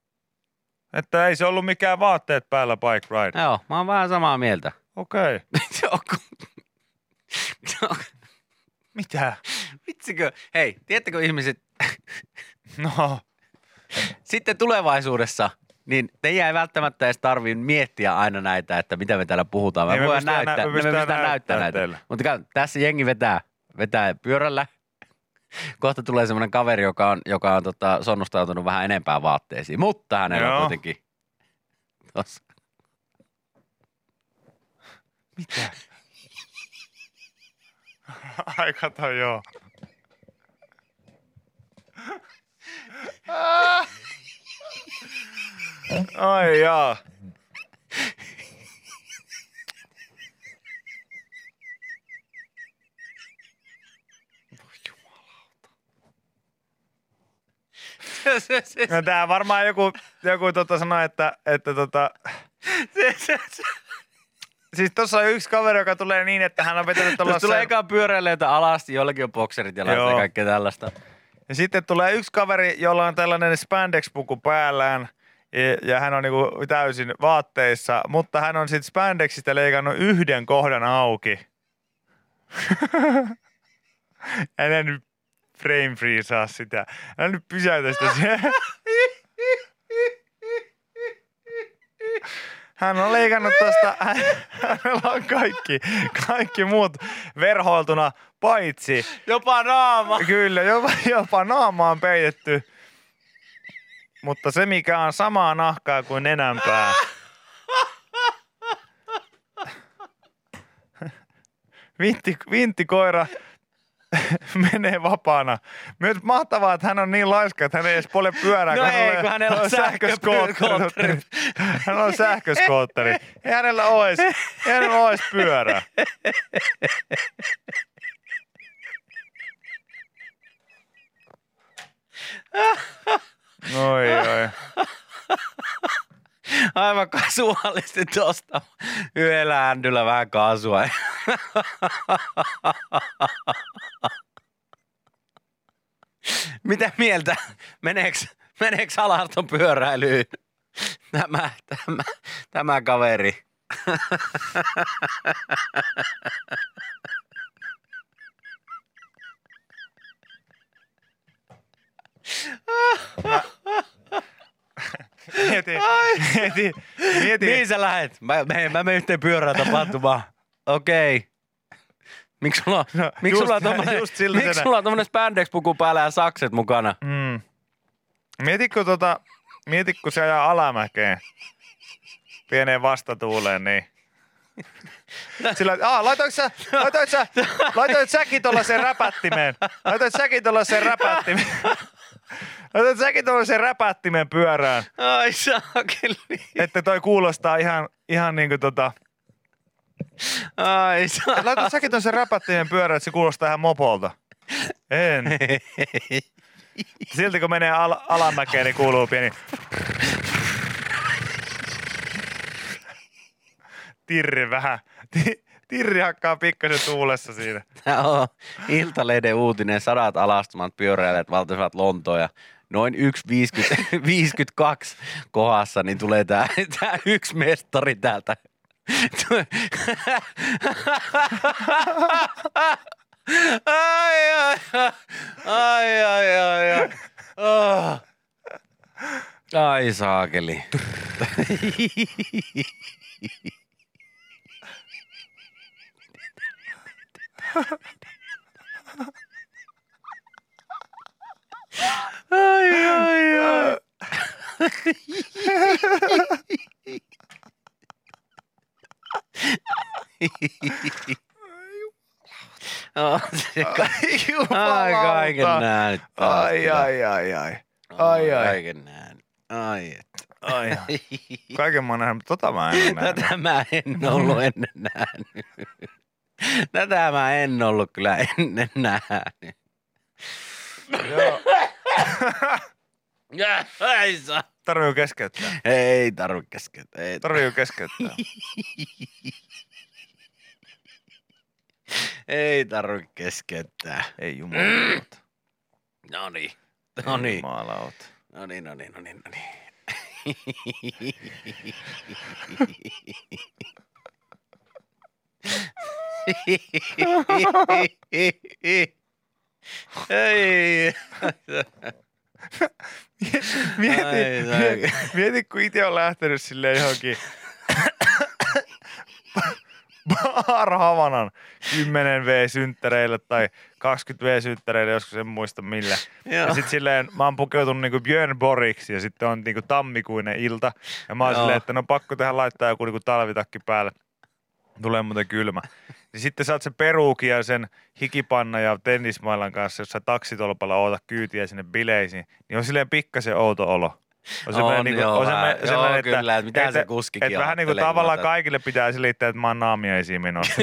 Että ei se ollut mikään vaatteet päällä bike ride. Joo, mä oon vähän samaa mieltä. Okei. Okay. Mitä? Vitsikö? Hei, tiedättekö ihmiset, No. sitten tulevaisuudessa, niin teidän ei välttämättä edes tarvii miettiä aina näitä, että mitä me täällä puhutaan. Me, Ei, me voidaan näyttää, nä- me me pystytään näyttää näyttää näitä. teille. Mutta tässä jengi vetää, vetää pyörällä. Kohta tulee semmoinen kaveri, joka on, joka on tota, sonnustautunut vähän enempää vaatteisiin, mutta hänellä on Joo. kuitenkin tossa. Mitä? Ai kato, joo. Ai jaa. No tää varmaan joku, joku tota sanoi, että, että tota, se, se, se. siis tossa on yksi kaveri, joka tulee niin, että hän on vetänyt Tuossa tulee tuollaisen, eka pyöräileitä alasti, jollakin on bokserit ja Joo. ja kaikkea tällaista. ja sitten tulee yksi kaveri, jolla on tällainen spandex-puku päällään, ja, hän on niinku täysin vaatteissa, mutta hän on sitten spandexista leikannut yhden kohdan auki. Älä nyt frame freezaa sitä. Älä nyt pysäytä sitä siihen. Hän on leikannut tosta, hänellä on kaikki, kaikki muut verhoiltuna, paitsi Jopa naama. Kyllä, jopa, jopa naama on peitetty. Mutta se, mikä on samaa nahkaa kuin nenänpää. Vintti, vinttikoira menee vapaana. Myös mahtavaa, että hän on niin laiska, että hän ei edes pole pyörää. No kun ei, kun hänellä on sähköskootteri. Hän on sähköskootteri. Ei hänellä ole edes, ei hänellä edes pyörää. Oi, oi. Aivan kasuaalisti tosta yhdellä ändyllä vähän kaasua. Mitä mieltä? Meneeks, meneeks alaston pyöräilyyn? Tämä, tämä, tämä kaveri. Mieti, mieti, mieti. Mihin sä lähet? Mä, mä, mä menen yhteen pyörään tapahtumaan. Okei. Okay. Miksi sulla, No, miksi sulla on tommonen, miksi sulla on tommonen spandex-puku päällä ja sakset mukana? Mm. Mietitkö tota, mietitkö se ajaa alamäkeen pieneen vastatuuleen, niin sillä, aa, laitoitko sä, laitoit sä, laitoit säkin tollasen räpättimeen, laitoit säkin tollasen räpättimeen, laitoit säkin tollasen räpättimen pyörään, Ai saakeli. että toi kuulostaa ihan, ihan niinku tota, Ai saakeli. laitat säkin tollasen räpättimen pyörään, että se kuulostaa ihan mopolta. En. Silti kun menee al- alamäkeen, niin kuuluu pieni... Tirri vähän. Ti- Tirri hakkaa pikkasen tuulessa siinä. Tämä on Iltalehden uutinen. Sadat alastumat pyöräilijät valtaisivat Lontoon ja noin 1,52 kohdassa, niin tulee tämä, tämä yksi mestari täältä. Ai, ai, ai, ai, ai, ai. Oh. Ai saakeli. Ai, ai, ai. Oh, se ka- ai, kaiken nähnyt. taas Ai, kyllä. ai, ai, ai. Ai, ai. Kaiken nähnyt. Ai, et. ai. Kaiken mä oon nähnyt, mutta tota mä en nähnyt. Tätä mä en ollut ennen nähnyt. Tätä mä en ollut kyllä ennen nähnyt. Joo. Ja, ai saa. Tarvii keskeyttää. Ei tarvi keskeyttää. Ei Tarvii keskeyttää. Ei tarvi keskeyttää. Ei jumalauta. No niin. No niin. Jumalauta. No niin, no niin, no niin, no niin. Ei. Mieti, mieti, mieti, kun itse on lähtenyt sille johonkin Bar Havanan 10 V-synttäreille tai 20 V-synttäreille, joskus en muista millä. Joo. Ja sit silleen, mä oon pukeutunut niinku Björn Boriksi ja sitten on niinku tammikuinen ilta. Ja mä oon silleen, että no pakko tähän laittaa joku niinku talvitakki päälle. Tulee muuten kylmä. Ja sitten saat se peruukin ja sen hikipanna ja tennismailan kanssa, jos sä taksitolpalla oota kyytiä sinne bileisiin, niin on silleen pikkasen outo olo. On, joo, vähän. Joo, kyllä, että mitä se kuskikin että vähän niin kuin tavallaan kaikille pitää selittää, että mä oon naamiaisiin menossa.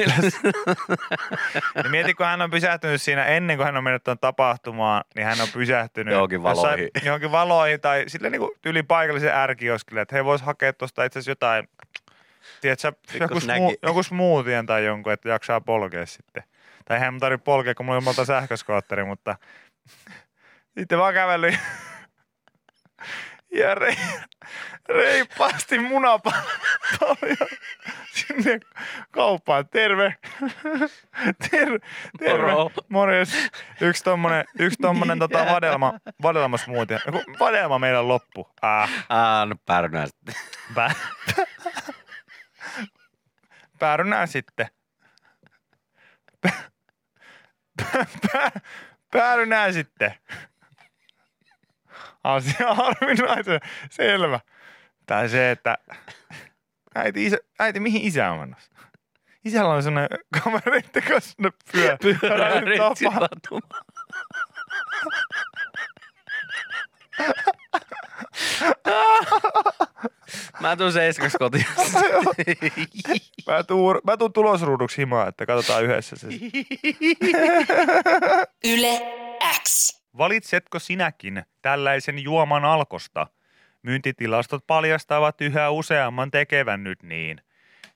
niin mieti, kun hän on pysähtynyt siinä ennen kuin hän on mennyt tuon tapahtumaan, niin hän on pysähtynyt Johonkin jossain- valoihin. johonkin valoihin tai sille niin kuin yli paikallisen ärkioskille, että he vois hakea tuosta itse asiassa jotain, tiedätkö, joku, smu, joku smoothien tai jonkun, että jaksaa polkea sitten. Tai eihän mun tarvitse polkea, kun mulla on monta sähköskootteri, mutta sitten vaan kävellyt ja re, reippaasti munapalloja sinne kauppaan. Terve. Terve. Terve. Moro. Morjes. Yksi tommonen, yksi tommonen tota vadelma, vadelma smoothie. Vadelma meidän loppu. Ah, Aa, no pärnää sitten. pä, Päärynää sitten. Pä, pä, pä, päärynää sitten. Asia harvinaisen selvä. Tai se, että äiti, isä, äiti mihin isä on menossa? Isällä on sellainen kavereiden kanssa sinne pyö, Pyöräreitsi tapa. latuma. Mä tuun seiskas kotiin. Mä tuun, mä tuun tulosruuduksi himaa, että katsotaan yhdessä se. Yle X. Valitsetko sinäkin tällaisen juoman alkosta? Myyntitilastot paljastavat yhä useamman tekevän nyt niin.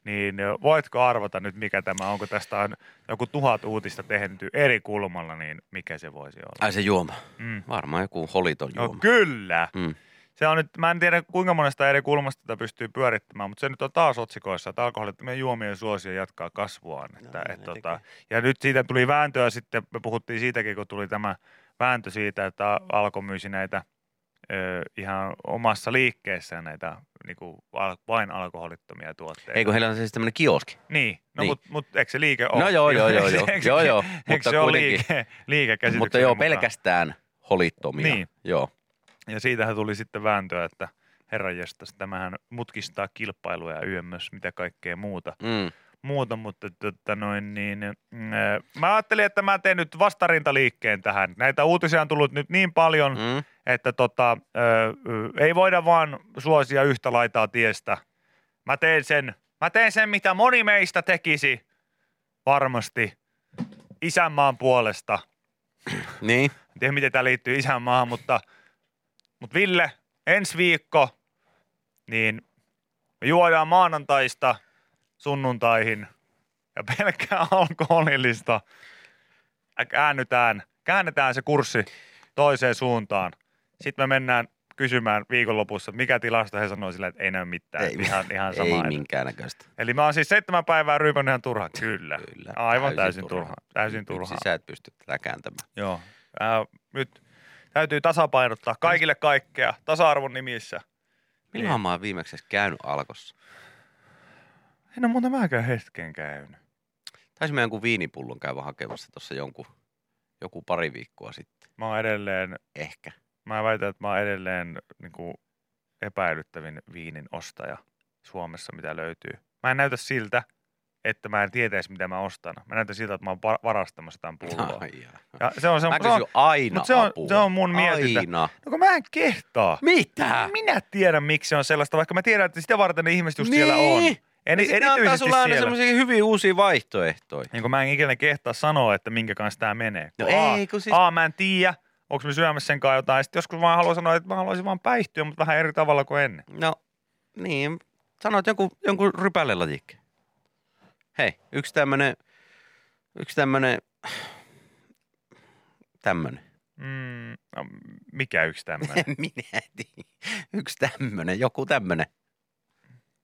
Niin voitko arvata nyt, mikä tämä on? Onko tästä on joku tuhat uutista tehty eri kulmalla, niin mikä se voisi olla? Ai se juoma. Mm. Varmaan joku holiton No juoma. kyllä. Mm. Se on nyt, mä en tiedä kuinka monesta eri kulmasta tätä pystyy pyörittämään, mutta se nyt on taas otsikoissa, että alkoholittomien juomien suosio jatkaa kasvuaan. Että, niin et, tota, ja nyt siitä tuli vääntöä sitten, me puhuttiin siitäkin, kun tuli tämä vääntö siitä, että Alko myisi näitä ö, ihan omassa liikkeessään näitä niin kuin, al- vain alkoholittomia tuotteita. Eikö heillä on siis tämmöinen kioski? Niin, no Niin. mutta mut, eikö se liike ole? No joo, joo, joo, joo. Eikö se- Joo, joo, Eikö mutta se ole kuitenkin. liike, liike Mutta joo, pelkästään holittomia. Niin. Joo. Ja siitähän tuli sitten vääntöä, että herranjestas, tämähän mutkistaa kilpailuja ja YMS, mitä kaikkea muuta. Mm. Muuta mutta tota noin, niin, äh, mä ajattelin, että mä teen nyt vastarintaliikkeen tähän. Näitä uutisia on tullut nyt niin paljon, mm. Että tota, ö, ei voida vaan suosia yhtä laitaa tiestä. Mä teen sen, mä teen sen, mitä moni meistä tekisi varmasti isänmaan puolesta. Niin. En tiedä, miten tämä liittyy isänmaahan, mutta, mutta Ville, ensi viikko, niin me juodaan maanantaista sunnuntaihin ja pelkkää alkoholillista. Käännytään, käännetään se kurssi toiseen suuntaan. Sitten me mennään kysymään viikonlopussa, mikä tilasto he sanoo sillä, että ei näy mitään. Ei, ihan, ihan sama. ei minkäännäköistä. Eli mä oon siis seitsemän päivää ryypännyt ihan turhaan. Kyllä. Kyllä. Aivan täysin, turhaan. Täysin Yksin turhaan. Sä et pysty tätä kääntämään. Joo. Ää, nyt täytyy tasapainottaa kaikille kaikkea tasa-arvon nimissä. Milloin mä oon viimeksi käynyt alkossa? En ole muuta mäkään hetken käynyt. Taisin mä jonkun viinipullon käydä hakemassa tuossa jonkun, joku pari viikkoa sitten. Mä oon edelleen, Ehkä. mä väitän, että mä oon edelleen niin kuin epäilyttävin viinin ostaja Suomessa, mitä löytyy. Mä en näytä siltä, että mä en tietäisi, mitä mä ostan. Mä näytän siltä, että mä oon va- varastamassa jotain pulloa. Ai jaa. Ja se on, se on, Mä se on, aina mut se on- apua. se on mun mietintä. Aina. no kun mä en kehtaa. Mitä? Minä tiedän, miksi se on sellaista, vaikka mä tiedän, että sitä varten ne ihmiset just siellä on. En, ne antaa erityisesti sulle aina siellä. semmoisia hyviä uusia vaihtoehtoja. Niin kun mä en ikinä kehtaa sanoa, että minkä kanssa tämä menee. No A, ei, kun siis- A, mä en tiedä, onko me syömässä sen kanssa jotain. Sitten joskus vaan haluan sanoa, että mä haluaisin vaan päihtyä, mutta vähän eri tavalla kuin ennen. No, niin. Sanoit jonkun, jonkun rypälelajikkeen. Hei, yksi tämmönen, yksi tämmönen, tämmönen. Mm, no, mikä yksi tämmöinen? En minä tiedä. Yksi tämmönen, joku tämmönen.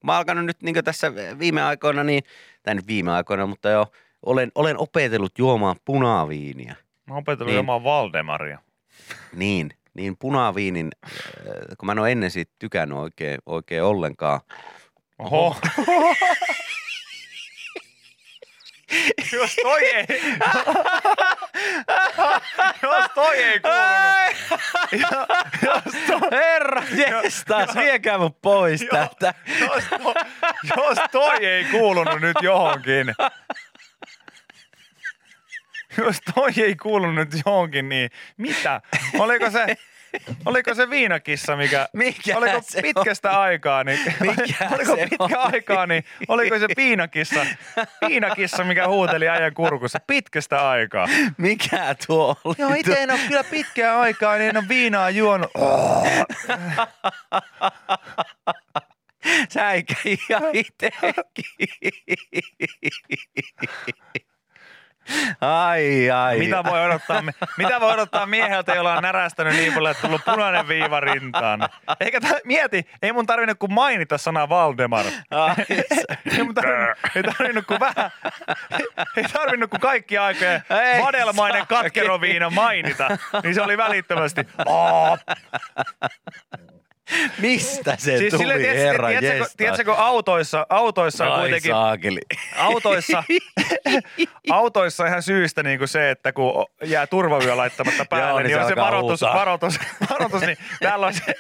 Mä oon alkanut nyt niin tässä viime aikoina, niin, tai nyt viime aikoina, mutta jo olen, olen opetellut juomaan punaviiniä. Mä oon opetellut Niin. juomaan Valdemaria. Niin, niin punaviinin, äh, kun mä en ole ennen siitä tykännyt oikein, oikein ollenkaan. Oho. Jos toi ei... Jos toi ei kuulunut. Ja, jos, to, Herra jestas, viekää mut pois Joo. täältä. jos, to, jos toi ei kuulunut nyt johonkin, jos toi ei kuulunut nyt johonkin, niin mitä? Oliko se, oliko se viinakissa, mikä, Mikä oliko se pitkästä aikaa, niin, Mikä oliko se pitkä oli? aikaa, niin oliko se viinakissa, viinakissa, mikä huuteli äijän kurkussa pitkästä aikaa? Mikä tuo oli? Joo, itse en ole kyllä pitkään aikaa, niin en ole viinaa juonut. Säikä ihan itekin. Ai, ai. Mitä voi odottaa, mitä voi odottaa mieheltä, jolla on närästänyt niin paljon, että tullut punainen viiva rintaan? Eikä tä, mieti, ei mun tarvinnut kuin mainita sana Valdemar. Ai, Ei, mun tarvinnut, ei tarvinnut kuin vähän, ei tarvinnut kuin kaikki aikojen Ei vadelmainen katkeroviina mainita. Niin se oli välittömästi. "Aa." Mistä se Siis tuli, tiedätkö, herra tiedätkö, tiedätkö, kun autoissa, autoissa on kuitenkin saakeli. autoissa, autoissa ihan syystä niin kuin se, että kun jää turvavyö laittamatta päälle, Joo, niin, niin se on se varoitus, varoitus, varoitus, niin täällä on se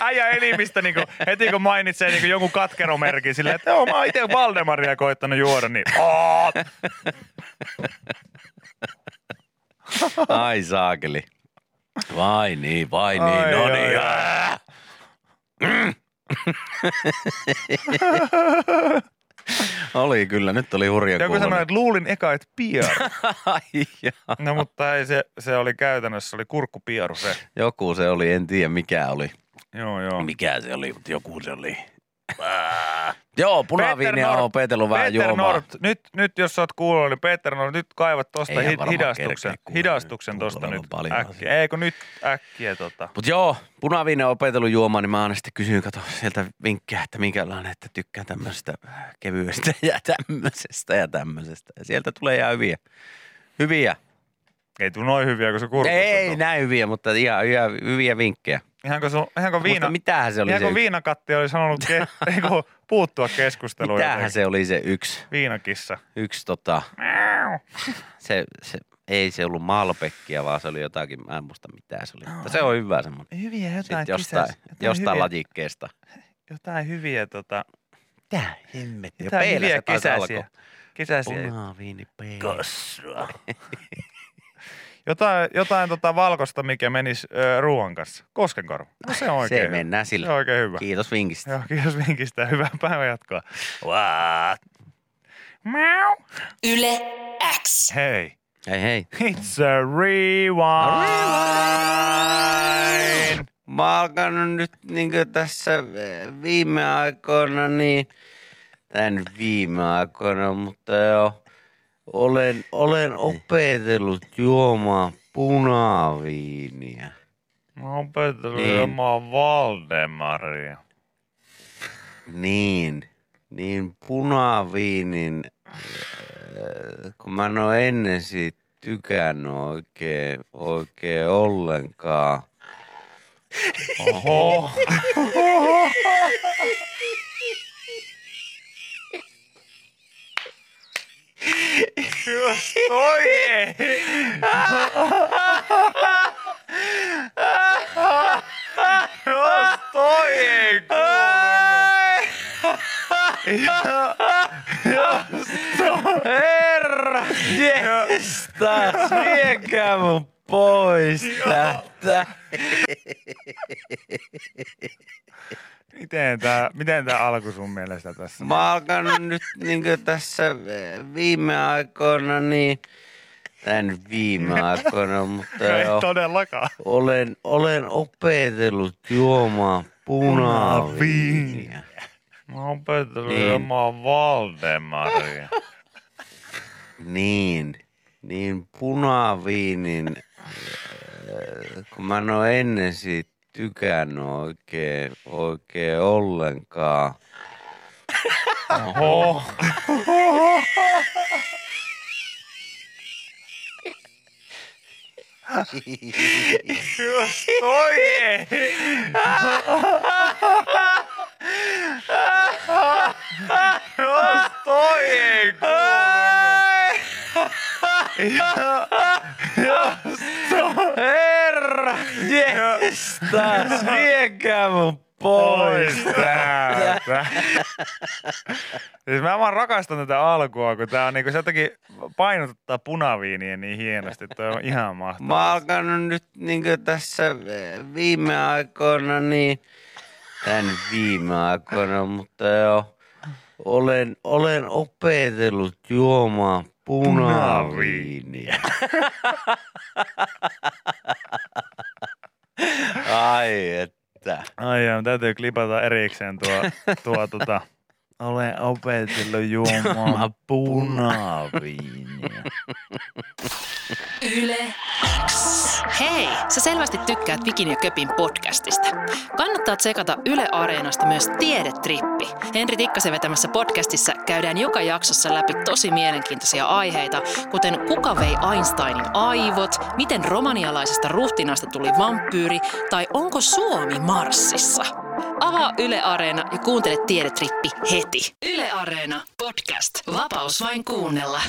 äijä elimistä niin kuin, heti kun mainitsee niin kuin jonkun katkeromerkin silleen, että joo, mä oon itse Valdemaria koittanut juoda, niin. Ai saakeli. Vai niin, vai niin, Ai, no ai, niin. ai. ää. oli kyllä, nyt oli hurja Joku sanoi, että luulin eka, että pieru. Ai. No mutta ei, se, se oli käytännössä, se oli kurkkupieru se. Joku se oli, en tiedä mikä oli. Joo, joo. Mikä se oli, mutta joku se oli. Joo, punaviiniä Peter on opetellut vähän Peter juomaan. Nord, nyt, nyt jos sä oot kuullut, niin Peter Nord, nyt kaivat tosta Eihän hi- varmaan hidastuksen, nyt. tosta nyt äkkiä. asioita. Ei kun nyt äkkiä tota. Mutta joo, punaviinen on opetellut juomaan, niin mä aina sitten kysyin, kato sieltä vinkkejä, että minkälainen, että tykkään tämmöisestä kevyestä ja tämmöisestä ja tämmöisestä. Ja sieltä tulee ihan hyviä. Hyviä. Ei tuu noin hyviä, kun se kurkussa Ei on. näin hyviä, mutta ihan, ihan hyviä vinkkejä. Ihan kun, sun, ihan kun, Viina, mitähän se oli se viinakatti oli sanonut ke, kun puuttua keskusteluun. Mitähän jotenkin. se oli se yksi, Viinakissa. yksi tota, se, se, ei se ollut Malbeckia, vaan se oli jotakin, mä en muista mitä se oli. Mutta se on hyvä semmoinen. Hyviä jotain, Sitten jostain, kisas, jotain, jostain hyviä, lajikkeesta. jotain hyviä, tota, Mitä hemmettiä? jotain hyviä kesäisiä. Kesäisiä. Punaviini peilä. Kassua. Jotain, jotain tota valkosta, mikä menisi ö, ruoan kanssa. Koskenkorva. No se on oikein Se hyvä. mennään sillä. Se on oikein hyvä. Kiitos vinkistä. Joo, kiitos vinkistä. Hyvää päivän jatkoa. What? Meow. Yle X. Hei. Hei hei. It's a rewind. Mä oon alkanut nyt niin tässä eh, viime aikoina, niin, tai nyt viime aikoina, mutta joo, olen, olen opetellut juomaan punaviiniä. Mä oon opetellut Niin. niin. juomaan Valdemaria. Niin, niin punaviinin, äh, kun mä en ole ennen siitä tykännyt oikein, oikein ollenkaan. Oho. Jos toi ei Herra jestas, viekää mun pois täältä. Miten tää, miten tää alkoi sun mielestä tässä? Mä oon alkanut nyt niin tässä eh, viime aikoina, niin, nyt viime aikoina, mutta Ei joo, todellakaan. olen, olen opetellut juomaan punaviiniä. Mä oon opetellut Niin. juomaan Valdemaria. Niin, niin punaviinin, kun mä en ole ennen siitä tykännyt oikein, oikein ollenkaan. Oho. Jos toi ei. Jos toi ei Jestas, viekää mun pois. Pois täältä. siis mä vaan rakastan tätä alkua, kun tää on niinku, se jotenkin painotuttaa punaviiniä niin hienosti, että on ihan Mä mahtavaa. oon alkanut nyt niin tässä eh, viime aikoina, niin, tän viime aikoina, mutta joo, olen, olen opetellut juomaan punaviiniä. Ai että. Ai joo, täytyy klipata erikseen tuo, tuo tota, olen opetellut juomaan punaviiniä. Yle X. Hei, sä selvästi tykkäät Vikin ja Köpin podcastista. Kannattaa tsekata Yle Areenasta myös Tiedetrippi. Henri Tikkasen vetämässä podcastissa käydään joka jaksossa läpi tosi mielenkiintoisia aiheita, kuten kuka vei Einsteinin aivot, miten romanialaisesta ruhtinasta tuli vampyyri tai onko Suomi Marsissa. Avaa Yle Areena ja kuuntele Tiedetrippi heti. Yle Areena podcast. Vapaus vain kuunnella.